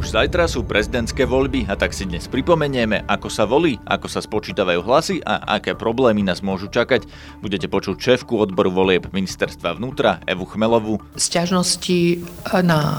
Už zajtra sú prezidentské voľby a tak si dnes pripomenieme, ako sa volí, ako sa spočítavajú hlasy a aké problémy nás môžu čakať. Budete počuť šéfku odboru volieb ministerstva vnútra Evu Chmelovú. Sťažnosti na e,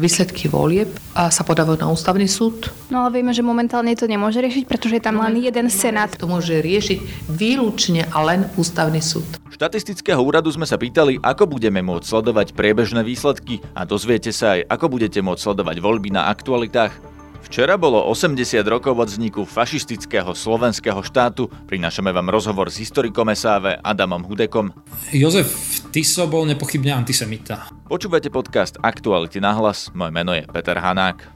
výsledky volieb sa podávajú na ústavný súd. No ale vieme, že momentálne to nemôže riešiť, pretože je tam len jeden senát. To môže riešiť výlučne a len ústavný súd. Štatistického úradu sme sa pýtali, ako budeme môcť sledovať priebežné výsledky a dozviete sa aj, ako budete môcť sledovať voľby na aktualitách. Včera bolo 80 rokov od vzniku fašistického slovenského štátu. Prinášame vám rozhovor s historikom SAV Adamom Hudekom. Jozef Tiso bol nepochybne antisemita. Počúvate podcast Aktuality na hlas. Moje meno je Peter Hanák.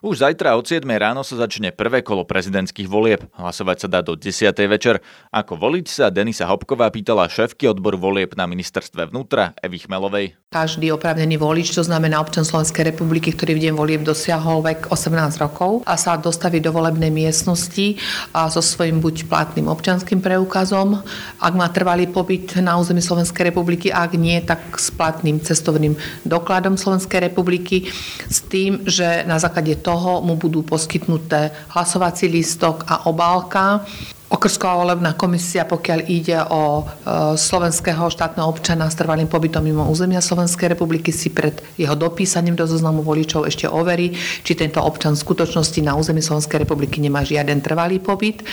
Už zajtra od 7 ráno sa začne prvé kolo prezidentských volieb. Hlasovať sa dá do 10. večer. Ako voliť sa Denisa Hopková pýtala šéfky odboru volieb na ministerstve vnútra Evy Chmelovej. Každý oprávnený volič, to znamená občan Slovenskej republiky, ktorý v deň volieb dosiahol vek 18 rokov a sa dostaví do volebnej miestnosti a so svojím buď platným občanským preukazom, ak má trvalý pobyt na území Slovenskej republiky, ak nie, tak s platným cestovným dokladom Slovenskej republiky s tým, že na základe toho toho mu budú poskytnuté hlasovací lístok a obálka. Okrsková volebná komisia, pokiaľ ide o e, slovenského štátneho občana s trvalým pobytom mimo územia Slovenskej republiky, si pred jeho dopísaním do zoznamu voličov ešte overí, či tento občan v skutočnosti na území Slovenskej republiky nemá žiaden trvalý pobyt.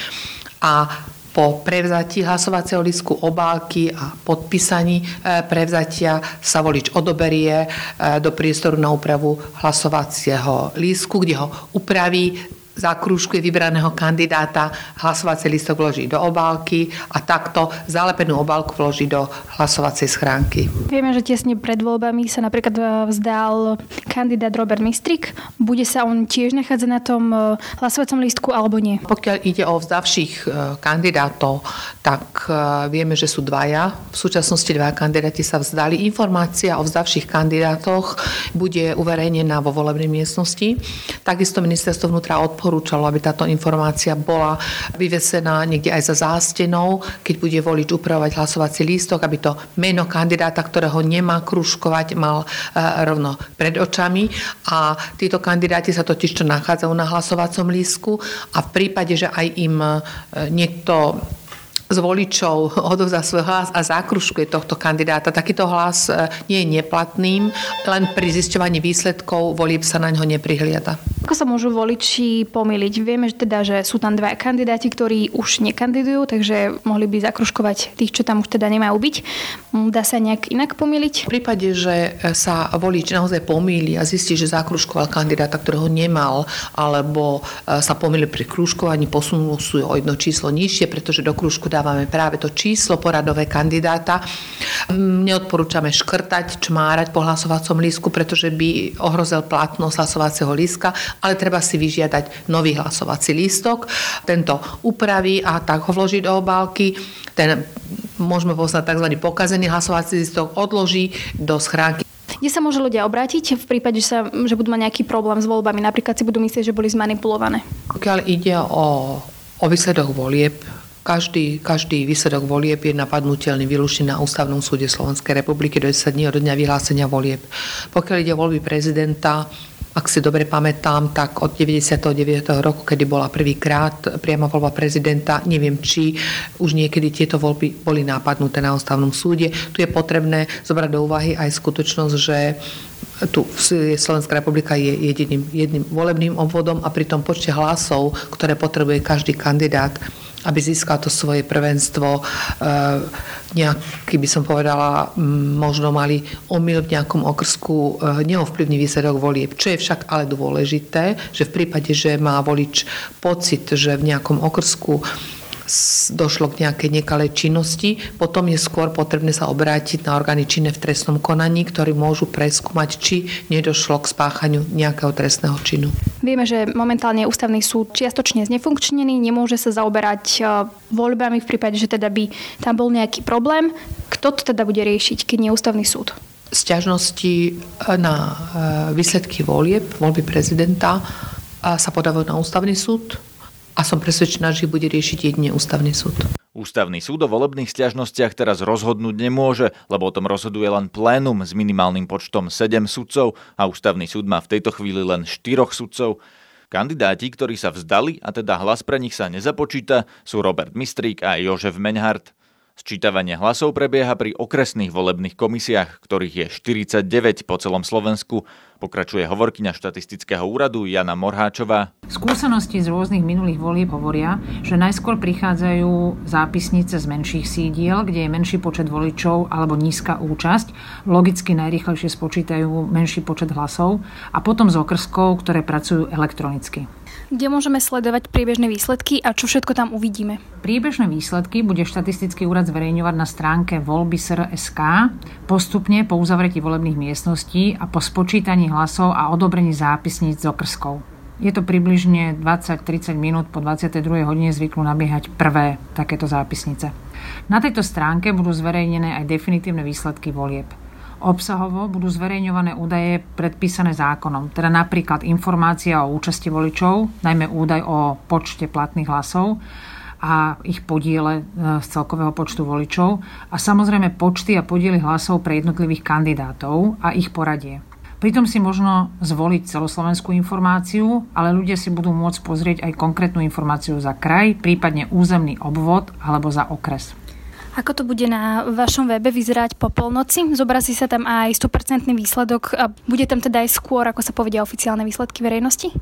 A po prevzatí hlasovacieho lístku obálky a podpísaní e, prevzatia sa volič odoberie e, do priestoru na úpravu hlasovacieho lístku, kde ho upraví zakrúžkuje vybraného kandidáta, hlasovací listok vloží do obálky a takto zalepenú obálku vloží do hlasovacej schránky. Vieme, že tesne pred voľbami sa napríklad e, vzdal kandidát Robert Mistrik. Bude sa on tiež nachádzať na tom e, hlasovacom lístku alebo nie? Pokiaľ ide o vzdavších e, kandidátov, tak vieme, že sú dvaja. V súčasnosti dva kandidáti sa vzdali. Informácia o vzdavších kandidátoch bude uverejnená vo volebnej miestnosti. Takisto ministerstvo vnútra odporúča odporúčalo, aby táto informácia bola vyvesená niekde aj za zástenou, keď bude volič upravovať hlasovací lístok, aby to meno kandidáta, ktorého nemá kružkovať, mal e, rovno pred očami. A títo kandidáti sa totiž čo nachádzajú na hlasovacom lístku a v prípade, že aj im e, niekto z voličov odovzdá svoj hlas a zákružkuje tohto kandidáta. Takýto hlas e, nie je neplatným, len pri zisťovaní výsledkov volieb sa na ňo neprihliada. Ako sa môžu voliči pomýliť? Vieme že teda, že sú tam dva kandidáti, ktorí už nekandidujú, takže mohli by zakružkovať tých, čo tam už teda nemajú byť. Dá sa nejak inak pomýliť? V prípade, že sa volič naozaj pomýli a zistí, že zakružkoval kandidáta, ktorého nemal, alebo e, sa pomýli pri kružkovaní, posunul sú o jedno číslo nižšie, pretože do kružku dávame práve to číslo poradové kandidáta. Mm, neodporúčame škrtať, čmárať po hlasovacom lístku, pretože by ohrozil platnosť hlasovacieho lístka, ale treba si vyžiadať nový hlasovací lístok. Tento upraví a tak ho vloží do obálky. Ten môžeme poznať tzv. pokazený hlasovací lístok, odloží do schránky kde sa môže ľudia obrátiť v prípade, že, sa, že budú mať nejaký problém s voľbami? Napríklad si budú myslieť, že boli zmanipulované. Pokiaľ ide o, o výsledok volieb, každý, každý výsledok volieb je napadnutelný výlučne na Ústavnom súde Slovenskej republiky do 10 dní od dňa vyhlásenia volieb. Pokiaľ ide o voľby prezidenta, ak si dobre pamätám, tak od 99. roku, kedy bola prvýkrát priama voľba prezidenta, neviem, či už niekedy tieto voľby boli nápadnuté na ústavnom súde. Tu je potrebné zobrať do úvahy aj skutočnosť, že tu Slovenská republika je jediným, jedným volebným obvodom a pri tom počte hlasov, ktoré potrebuje každý kandidát, aby získal to svoje prvenstvo. E, nejaký by som povedala, možno mali omyl v nejakom okrsku, e, neovplyvní výsledok volieb. Čo je však ale dôležité, že v prípade, že má volič pocit, že v nejakom okrsku došlo k nejakej nekalej činnosti, potom je skôr potrebné sa obrátiť na orgány činné v trestnom konaní, ktorí môžu preskúmať, či nedošlo k spáchaniu nejakého trestného činu. Vieme, že momentálne ústavný súd čiastočne znefunkčnený, nemôže sa zaoberať e, voľbami v prípade, že teda by tam bol nejaký problém. Kto to teda bude riešiť, keď nie ústavný súd? Sťažnosti e, na e, výsledky volieb, voľby prezidenta sa podávajú na ústavný súd a som presvedčená, že bude riešiť jedine ústavný súd. Ústavný súd o volebných stiažnostiach teraz rozhodnúť nemôže, lebo o tom rozhoduje len plénum s minimálnym počtom 7 sudcov a ústavný súd má v tejto chvíli len 4 sudcov. Kandidáti, ktorí sa vzdali a teda hlas pre nich sa nezapočíta, sú Robert Mistrík a Jožef Menhardt. Sčítavanie hlasov prebieha pri okresných volebných komisiách, ktorých je 49 po celom Slovensku. Pokračuje hovorkyňa štatistického úradu Jana Morháčová. Skúsenosti z rôznych minulých volieb hovoria, že najskôr prichádzajú zápisnice z menších sídiel, kde je menší počet voličov alebo nízka účasť. Logicky najrýchlejšie spočítajú menší počet hlasov a potom z okrskov, ktoré pracujú elektronicky kde môžeme sledovať priebežné výsledky a čo všetko tam uvidíme. Priebežné výsledky bude štatistický úrad zverejňovať na stránke voľby.sr.sk postupne po uzavretí volebných miestností a po spočítaní hlasov a odobrení zápisníc z okrskov. Je to približne 20-30 minút po 22. hodine zvyknú nabiehať prvé takéto zápisnice. Na tejto stránke budú zverejnené aj definitívne výsledky volieb. Obsahovo budú zverejňované údaje predpísané zákonom, teda napríklad informácia o účasti voličov, najmä údaj o počte platných hlasov a ich podiele e, z celkového počtu voličov a samozrejme počty a podiely hlasov pre jednotlivých kandidátov a ich poradie. Pritom si možno zvoliť celoslovenskú informáciu, ale ľudia si budú môcť pozrieť aj konkrétnu informáciu za kraj, prípadne územný obvod alebo za okres. Ako to bude na vašom webe vyzerať po polnoci? Zobrazí sa tam aj 100% výsledok a bude tam teda aj skôr, ako sa povedia, oficiálne výsledky verejnosti?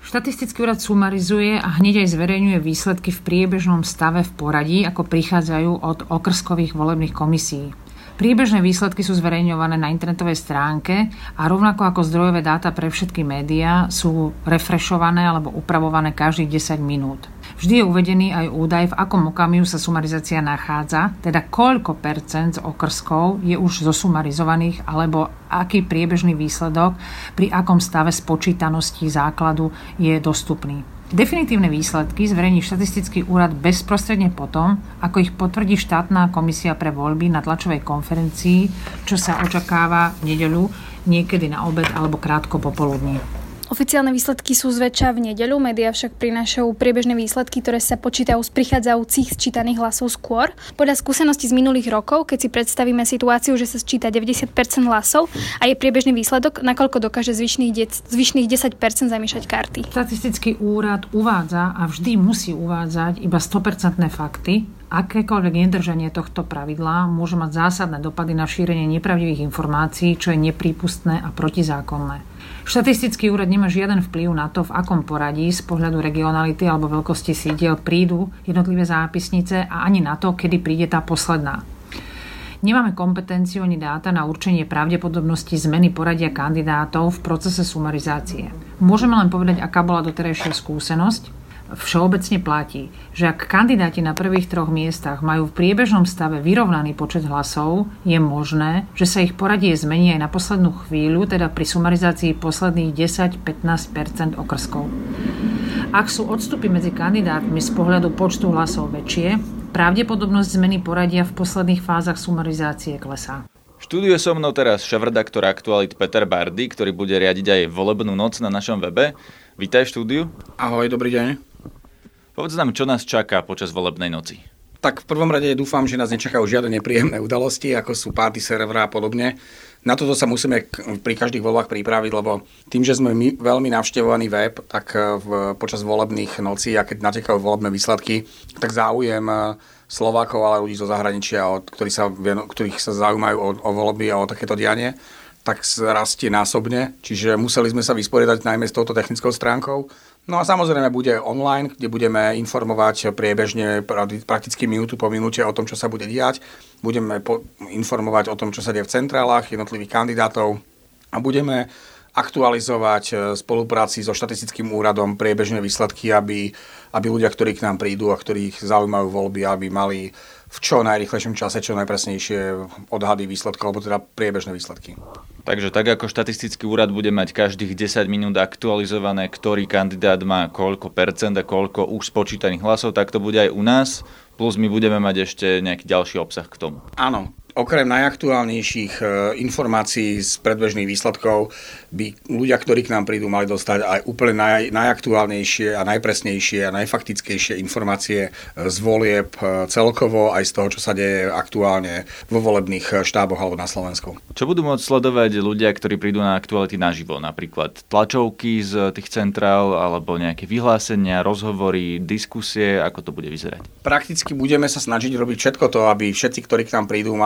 Štatistický úrad sumarizuje a hneď aj zverejňuje výsledky v priebežnom stave v poradí, ako prichádzajú od okrskových volebných komisí. Priebežné výsledky sú zverejňované na internetovej stránke a rovnako ako zdrojové dáta pre všetky médiá sú refreshované alebo upravované každých 10 minút. Vždy je uvedený aj údaj, v akom okamihu sa sumarizácia nachádza, teda koľko percent z okrskov je už zosumarizovaných, alebo aký priebežný výsledok pri akom stave spočítanosti základu je dostupný. Definitívne výsledky zverejní štatistický úrad bezprostredne potom, ako ich potvrdí štátna komisia pre voľby na tlačovej konferencii, čo sa očakáva v nedeľu, niekedy na obed alebo krátko popoludní. Oficiálne výsledky sú zväčša v nedeľu, médiá však prinášajú priebežné výsledky, ktoré sa počítajú z prichádzajúcich sčítaných hlasov skôr. Podľa skúseností z minulých rokov, keď si predstavíme situáciu, že sa sčíta 90% hlasov a je priebežný výsledok, nakoľko dokáže zvyšných, de- zvyšných 10% zamiešať karty. Statistický úrad uvádza a vždy musí uvádzať iba 100% fakty, Akékoľvek nedržanie tohto pravidla môže mať zásadné dopady na šírenie nepravdivých informácií, čo je neprípustné a protizákonné. Štatistický úrad nemá žiaden vplyv na to, v akom poradí z pohľadu regionality alebo veľkosti sídiel prídu jednotlivé zápisnice a ani na to, kedy príde tá posledná. Nemáme kompetenciu ani dáta na určenie pravdepodobnosti zmeny poradia kandidátov v procese sumarizácie. Môžeme len povedať, aká bola doterajšia skúsenosť všeobecne platí, že ak kandidáti na prvých troch miestach majú v priebežnom stave vyrovnaný počet hlasov, je možné, že sa ich poradie zmení aj na poslednú chvíľu, teda pri sumarizácii posledných 10-15% okrskov. Ak sú odstupy medzi kandidátmi z pohľadu počtu hlasov väčšie, pravdepodobnosť zmeny poradia v posledných fázach sumarizácie klesá. Štúdiuje so mnou teraz šéf-redaktor Aktualit Peter Bardy, ktorý bude riadiť aj volebnú noc na našom webe. Vítaj v štúdiu. Ahoj, dobrý deň. Povedz nám, čo nás čaká počas volebnej noci. Tak v prvom rade dúfam, že nás nečakajú žiadne nepríjemné udalosti, ako sú party servera a podobne. Na toto sa musíme pri každých voľbách pripraviť, lebo tým, že sme my veľmi navštevovaný web, tak eh, v, počas volebných nocí a keď natekajú volebné výsledky, tak záujem eh, Slovákov, ale ľudí zo zahraničia, od ktorých sa, ktorých sa zaujímajú o, o voľby a o takéto dianie, tak rastie násobne. Čiže museli sme sa vysporiadať najmä s touto technickou stránkou. No a samozrejme bude online, kde budeme informovať priebežne prakticky minútu po minúte o tom, čo sa bude diať. Budeme po- informovať o tom, čo sa deje v centrálach jednotlivých kandidátov a budeme aktualizovať e, spolupráci so štatistickým úradom priebežné výsledky, aby, aby ľudia, ktorí k nám prídu a ktorých zaujímajú voľby, aby mali v čo najrychlejšom čase, čo najpresnejšie odhady výsledkov, alebo teda priebežné výsledky. Takže tak ako štatistický úrad bude mať každých 10 minút aktualizované, ktorý kandidát má koľko percent a koľko už spočítaných hlasov, tak to bude aj u nás. Plus my budeme mať ešte nejaký ďalší obsah k tomu. Áno, okrem najaktuálnejších e, informácií z predbežných výsledkov by ľudia, ktorí k nám prídu, mali dostať aj úplne naj, najaktuálnejšie a najpresnejšie a najfaktickejšie informácie z volieb e, celkovo aj z toho, čo sa deje aktuálne vo volebných štáboch alebo na Slovensku. Čo budú môcť sledovať ľudia, ktorí prídu na aktuality naživo? Napríklad tlačovky z tých centrál alebo nejaké vyhlásenia, rozhovory, diskusie, ako to bude vyzerať? Prakticky budeme sa snažiť robiť všetko to, aby všetci, ktorí k nám prídu,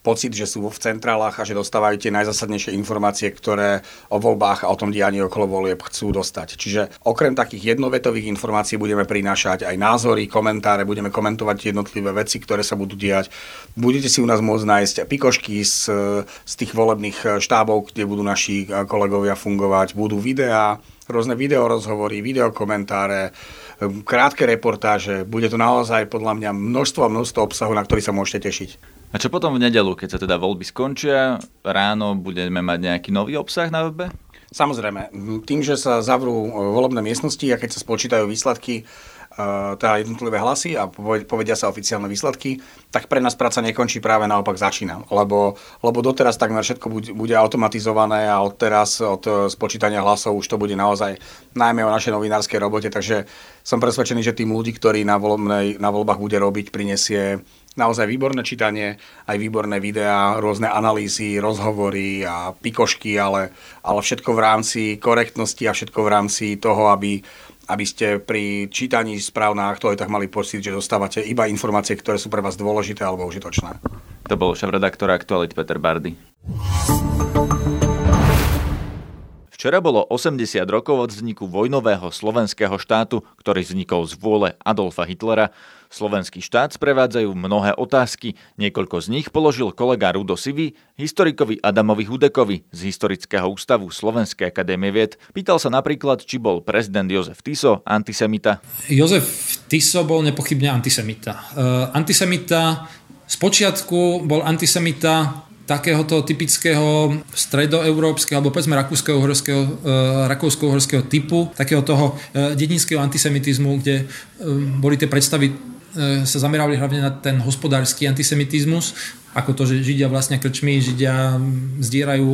pocit, že sú v centrálach a že dostávajú tie najzásadnejšie informácie, ktoré o voľbách a o tom dianí okolo volieb chcú dostať. Čiže okrem takých jednovetových informácií budeme prinášať aj názory, komentáre, budeme komentovať jednotlivé veci, ktoré sa budú diať. Budete si u nás môcť nájsť pikošky z, z tých volebných štábov, kde budú naši kolegovia fungovať, budú videá, rôzne videorozhovory, videokomentáre, krátke reportáže. Bude to naozaj podľa mňa množstvo a množstvo obsahu, na ktorý sa môžete tešiť. A čo potom v nedelu, keď sa teda voľby skončia, ráno budeme mať nejaký nový obsah na webe? Samozrejme, tým, že sa zavrú volebné miestnosti a keď sa spočítajú výsledky, teda jednotlivé hlasy a povedia sa oficiálne výsledky, tak pre nás práca nekončí, práve naopak začína. Lebo, lebo doteraz takmer všetko bude automatizované a od teraz, od e, spočítania hlasov už to bude naozaj najmä o našej novinárskej robote, takže som presvedčený, že tým ľudí, ktorí na, volebnej, na voľbách bude robiť, prinesie naozaj výborné čítanie, aj výborné videá, rôzne analýzy, rozhovory a pikošky, ale, ale všetko v rámci korektnosti a všetko v rámci toho, aby aby ste pri čítaní správ na aktualitách mali pocit, že dostávate iba informácie, ktoré sú pre vás dôležité alebo užitočné. To bol šéf-redaktor Aktualit Peter Bardy. Včera bolo 80 rokov od vzniku vojnového slovenského štátu, ktorý vznikol z vôle Adolfa Hitlera. Slovenský štát sprevádzajú mnohé otázky. Niekoľko z nich položil kolega Rudo Sivy, historikovi Adamovi Hudekovi z Historického ústavu Slovenskej akadémie vied. Pýtal sa napríklad, či bol prezident Jozef Tiso antisemita. Jozef Tiso bol nepochybne antisemita. Uh, antisemita Spočiatku bol antisemita takéhoto typického stredoeurópskeho alebo povedzme rakúsko-uhorského, uh, rakúsko-uhorského typu, takého toho uh, dedinského antisemitizmu, kde boli tie predstavy sa zamerali hlavne na ten hospodársky antisemitizmus, ako to, že Židia vlastne krčmi, Židia zdierajú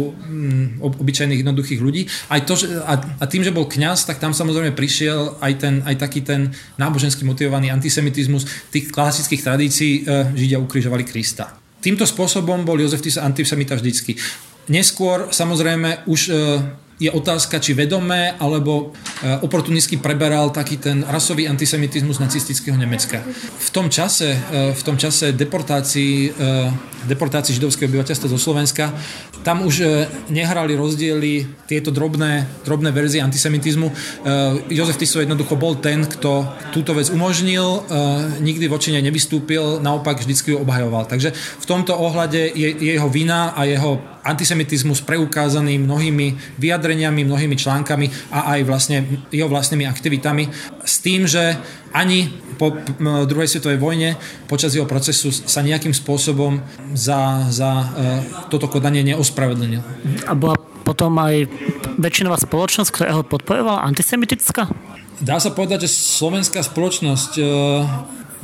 obyčajných jednoduchých ľudí. Aj to, že, a, a tým, že bol kňaz, tak tam samozrejme prišiel aj, ten, aj taký ten nábožensky motivovaný antisemitizmus tých klasických tradícií Židia ukrižovali Krista týmto spôsobom bol Jozef Tiso antisemita vždycky. Neskôr samozrejme už e, je otázka, či vedomé alebo e, oportunisty preberal taký ten rasový antisemitizmus nacistického Nemecka. V tom čase, e, v tom čase deportácií, deportácií židovského obyvateľstva zo Slovenska, tam už nehrali rozdiely tieto drobné, drobné verzie antisemitizmu. Jozef Tiso jednoducho bol ten, kto túto vec umožnil, nikdy voči nej nevystúpil, naopak vždycky ju obhajoval. Takže v tomto ohľade je jeho vina a jeho antisemitizmus preukázaný mnohými vyjadreniami, mnohými článkami a aj vlastne jeho vlastnými aktivitami s tým, že ani po druhej svetovej vojne počas jeho procesu sa nejakým spôsobom za, za uh, toto kodanie neospravedlnil. A bola potom aj väčšinová spoločnosť, ktorá ho podporovala, antisemitická? Dá sa povedať, že slovenská spoločnosť uh,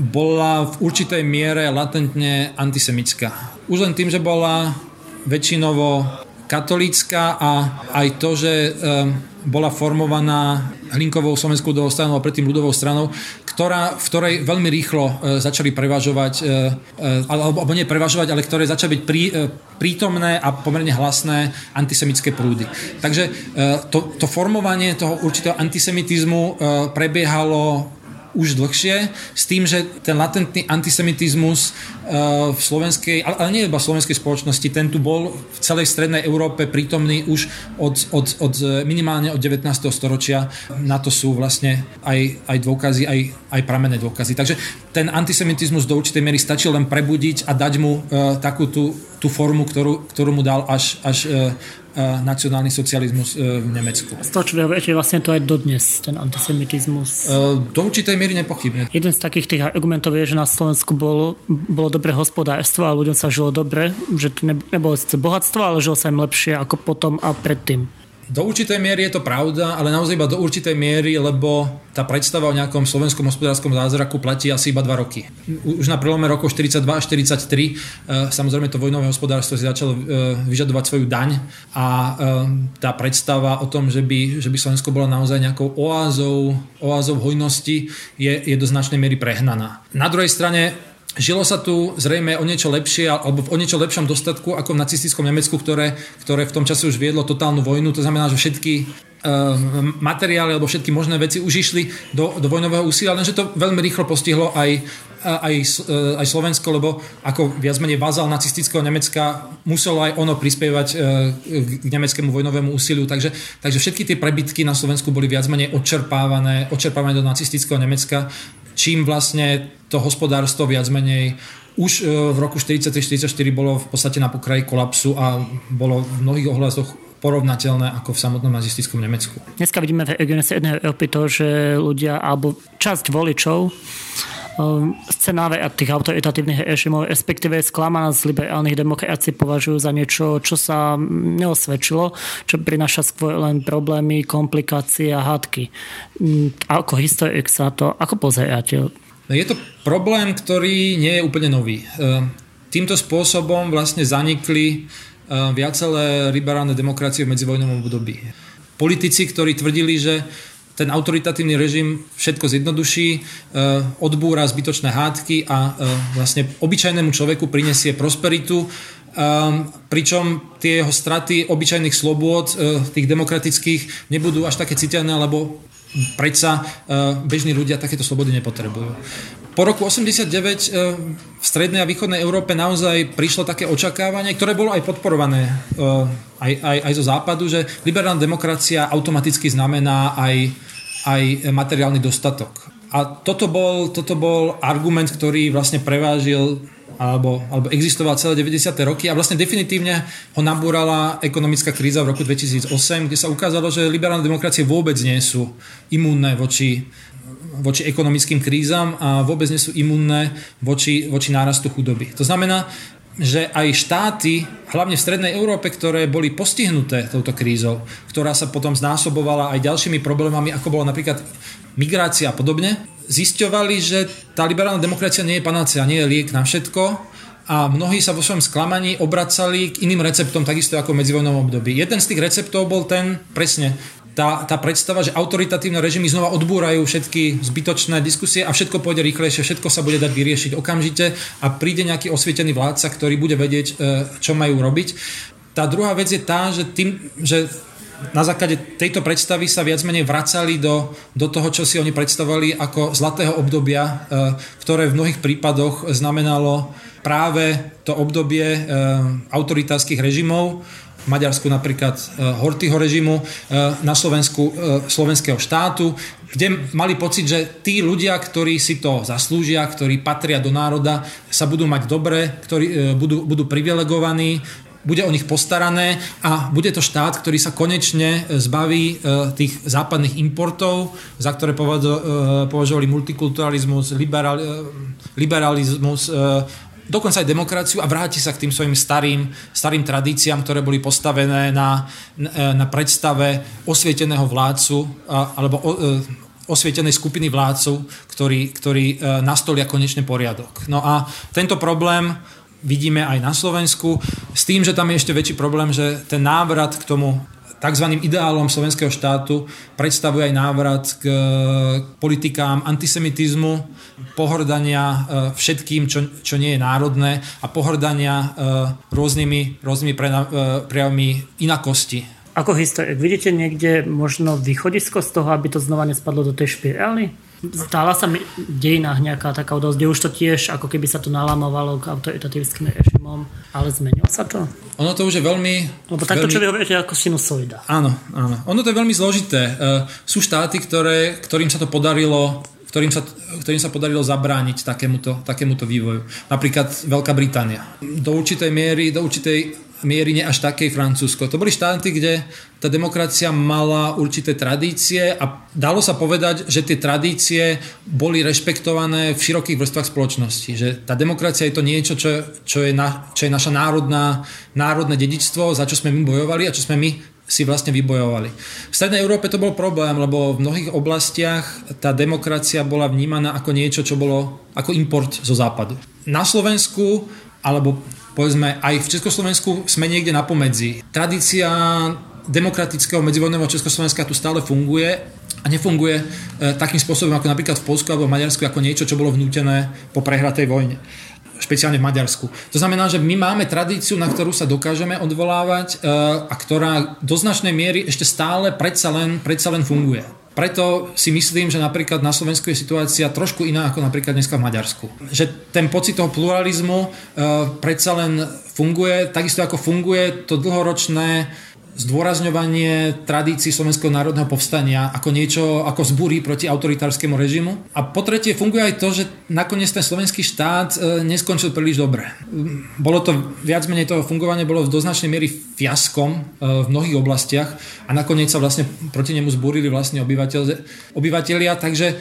bola v určitej miere latentne antisemická. Už len tým, že bola väčšinovo katolícka a aj to, že e, bola formovaná Hlinkovou Slovenskou ľudovou stranou predtým ľudovou stranou, ktorá, v ktorej veľmi rýchlo e, začali prevažovať, e, alebo, alebo nie prevažovať, ale ktoré začali byť prí, prítomné a pomerne hlasné antisemické prúdy. Takže to, to formovanie toho určitého antisemitizmu prebiehalo už dlhšie, s tým, že ten latentný antisemitizmus v slovenskej, ale, nie iba v slovenskej spoločnosti, ten tu bol v celej strednej Európe prítomný už od, od, od minimálne od 19. storočia. Na to sú vlastne aj, aj dôkazy, aj, aj pramenné dôkazy. Takže ten antisemitizmus do určitej miery stačil len prebudiť a dať mu uh, takú tú, tú formu, ktorú, ktorú mu dal až, až uh, nacionálny socializmus e, v Nemecku. Z toho, čo viete, vlastne to aj dodnes, ten antisemitizmus. E, do určitej miery nepochybne. Jeden z takých tých argumentov je, že na Slovensku bolo, bolo dobré hospodárstvo a ľuďom sa žilo dobre, že to nebolo sice bohatstvo, ale žilo sa im lepšie ako potom a predtým. Do určitej miery je to pravda, ale naozaj iba do určitej miery, lebo tá predstava o nejakom slovenskom hospodárskom zázraku platí asi iba 2 roky. Už na prelome rokov 42 a 43 samozrejme to vojnové hospodárstvo si začalo vyžadovať svoju daň a tá predstava o tom, že by, že by Slovensko bolo naozaj nejakou oázou, oázou hojnosti je, je do značnej miery prehnaná. Na druhej strane Žilo sa tu zrejme o niečo lepšie alebo o niečo lepšom dostatku ako v nacistickom Nemecku, ktoré, ktoré v tom čase už viedlo totálnu vojnu. To znamená, že všetky uh, materiály alebo všetky možné veci už išli do, do vojnového úsilia, lenže to veľmi rýchlo postihlo aj, aj, uh, aj Slovensko, lebo ako viac menej vázal nacistického Nemecka muselo aj ono prispievať uh, k nemeckému vojnovému úsiliu. Takže, takže všetky tie prebytky na Slovensku boli viac menej odčerpávané, odčerpávané do nacistického Nemecka čím vlastne to hospodárstvo viac menej už e, v roku 43-44 bolo v podstate na pokraji kolapsu a bolo v mnohých ohľadoch porovnateľné ako v samotnom nazistickom Nemecku. Dneska vidíme v Európy to, že ľudia alebo časť voličov scenáre tých autoritatívnych režimov, respektíve sklamaná z liberálnych demokracií považujú za niečo, čo sa neosvedčilo, čo prináša skôr len problémy, komplikácie a hádky. Ako historik sa to, ako pozeráte? No je to problém, ktorý nie je úplne nový. Týmto spôsobom vlastne zanikli viacelé liberálne demokracie v medzivojnovom období. Politici, ktorí tvrdili, že ten autoritatívny režim všetko zjednoduší, e, odbúra zbytočné hádky a e, vlastne obyčajnému človeku prinesie prosperitu, e, pričom tie jeho straty obyčajných slobôd, tých demokratických, nebudú až také citeľné, lebo predsa bežní ľudia takéto slobody nepotrebujú. Po roku 89 v strednej a východnej Európe naozaj prišlo také očakávanie, ktoré bolo aj podporované aj, aj, aj zo západu, že liberálna demokracia automaticky znamená aj, aj materiálny dostatok. A toto bol, toto bol argument, ktorý vlastne prevážil alebo, alebo existoval celé 90. roky a vlastne definitívne ho nabúrala ekonomická kríza v roku 2008, kde sa ukázalo, že liberálne demokracie vôbec nie sú imúnne voči voči ekonomickým krízam a vôbec nie sú imunné voči, voči nárastu chudoby. To znamená, že aj štáty, hlavne v Strednej Európe, ktoré boli postihnuté touto krízou, ktorá sa potom znásobovala aj ďalšími problémami, ako bolo napríklad migrácia a podobne, zisťovali, že tá liberálna demokracia nie je panácia, nie je liek na všetko a mnohí sa vo svojom sklamaní obracali k iným receptom, takisto ako v medzivojnovom období. Jeden z tých receptov bol ten, presne, tá, tá predstava, že autoritatívne režimy znova odbúrajú všetky zbytočné diskusie a všetko pôjde rýchlejšie, všetko sa bude dať vyriešiť okamžite a príde nejaký osvietený vládca, ktorý bude vedieť, e, čo majú robiť. Tá druhá vec je tá, že, tým, že na základe tejto predstavy sa viac menej vracali do, do toho, čo si oni predstavovali ako zlatého obdobia, e, ktoré v mnohých prípadoch znamenalo práve to obdobie e, autoritárskych režimov, v Maďarsku napríklad e, Hortyho režimu, e, na Slovensku e, slovenského štátu, kde mali pocit, že tí ľudia, ktorí si to zaslúžia, ktorí patria do národa, sa budú mať dobre, ktorí budú, budú privilegovaní, bude o nich postarané a bude to štát, ktorý sa konečne zbaví tých západných importov, za ktoré považovali multikulturalizmus, liberal, liberalizmus, dokonca aj demokraciu a vráti sa k tým svojim starým, starým tradíciám, ktoré boli postavené na, na predstave osvieteného vládcu alebo e, osvietenej skupiny vládcov, ktorí, ktorí e, nastolia konečne poriadok. No a tento problém vidíme aj na Slovensku, s tým, že tam je ešte väčší problém, že ten návrat k tomu tzv. ideálom slovenského štátu predstavuje aj návrat k politikám antisemitizmu, pohrdania e, všetkým, čo, čo nie je národné a pohrdania e, rôznymi, rôznymi e, prejavmi inakosti. Ako historik, vidíte niekde možno východisko z toho, aby to znova nespadlo do tej špirály? Stála sa mi v dejinách nejaká taká udalosť, kde už to tiež ako keby sa to nalamovalo k autoritatívskym režimom, ale zmenilo sa to? Ono to už je veľmi... Lebo takto, veľmi... čo vy hovoríte, ako sinusoida. Áno, áno. Ono to je veľmi zložité. Uh, sú štáty, ktoré, ktorým sa to podarilo ktorým sa, ktorým sa podarilo zabrániť takémuto, takémuto vývoju. Napríklad Veľká Británia. Do určitej miery, do určitej miery až takej Francúzsko. To boli štáty, kde tá demokracia mala určité tradície a dalo sa povedať, že tie tradície boli rešpektované v širokých vrstvách spoločnosti. Že tá demokracia je to niečo, čo, čo, je, na, čo je naša národná, národné dedičstvo, za čo sme my bojovali a čo sme my si vlastne vybojovali. V Strednej Európe to bol problém, lebo v mnohých oblastiach tá demokracia bola vnímaná ako niečo, čo bolo ako import zo západu. Na Slovensku, alebo povedzme aj v Československu sme niekde na pomedzi. Tradícia demokratického medzivojnového Československa tu stále funguje a nefunguje e, takým spôsobom ako napríklad v Polsku alebo v Maďarsku ako niečo, čo bolo vnútené po prehratej vojne špeciálne v Maďarsku. To znamená, že my máme tradíciu, na ktorú sa dokážeme odvolávať e, a ktorá do značnej miery ešte stále predsa len, predsa len funguje. Preto si myslím, že napríklad na Slovensku je situácia trošku iná ako napríklad dneska v Maďarsku. Že ten pocit toho pluralizmu e, predsa len funguje, takisto ako funguje to dlhoročné zdôrazňovanie tradícií Slovenského národného povstania ako niečo, ako zbúry proti autoritárskému režimu. A po tretie funguje aj to, že nakoniec ten slovenský štát e, neskončil príliš dobre. Bolo to viac menej toho fungovanie bolo v doznačnej miery fiaskom e, v mnohých oblastiach a nakoniec sa vlastne proti nemu zbúrili vlastne obyvateľ, takže e,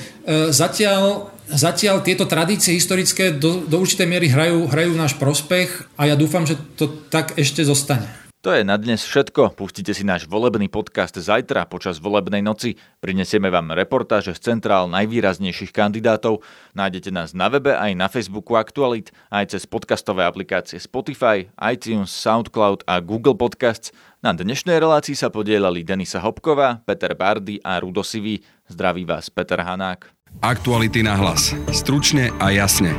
zatiaľ Zatiaľ tieto tradície historické do, do určitej miery hrajú, hrajú náš prospech a ja dúfam, že to tak ešte zostane. To je na dnes všetko. Pustite si náš volebný podcast zajtra počas volebnej noci. Prinesieme vám reportáže z centrál najvýraznejších kandidátov. Nájdete nás na webe aj na Facebooku Aktualit, aj cez podcastové aplikácie Spotify, iTunes, Soundcloud a Google Podcasts. Na dnešnej relácii sa podielali Denisa Hopková, Peter Bardy a Rudo Sivý. Zdraví vás Peter Hanák. Aktuality na hlas. Stručne a jasne.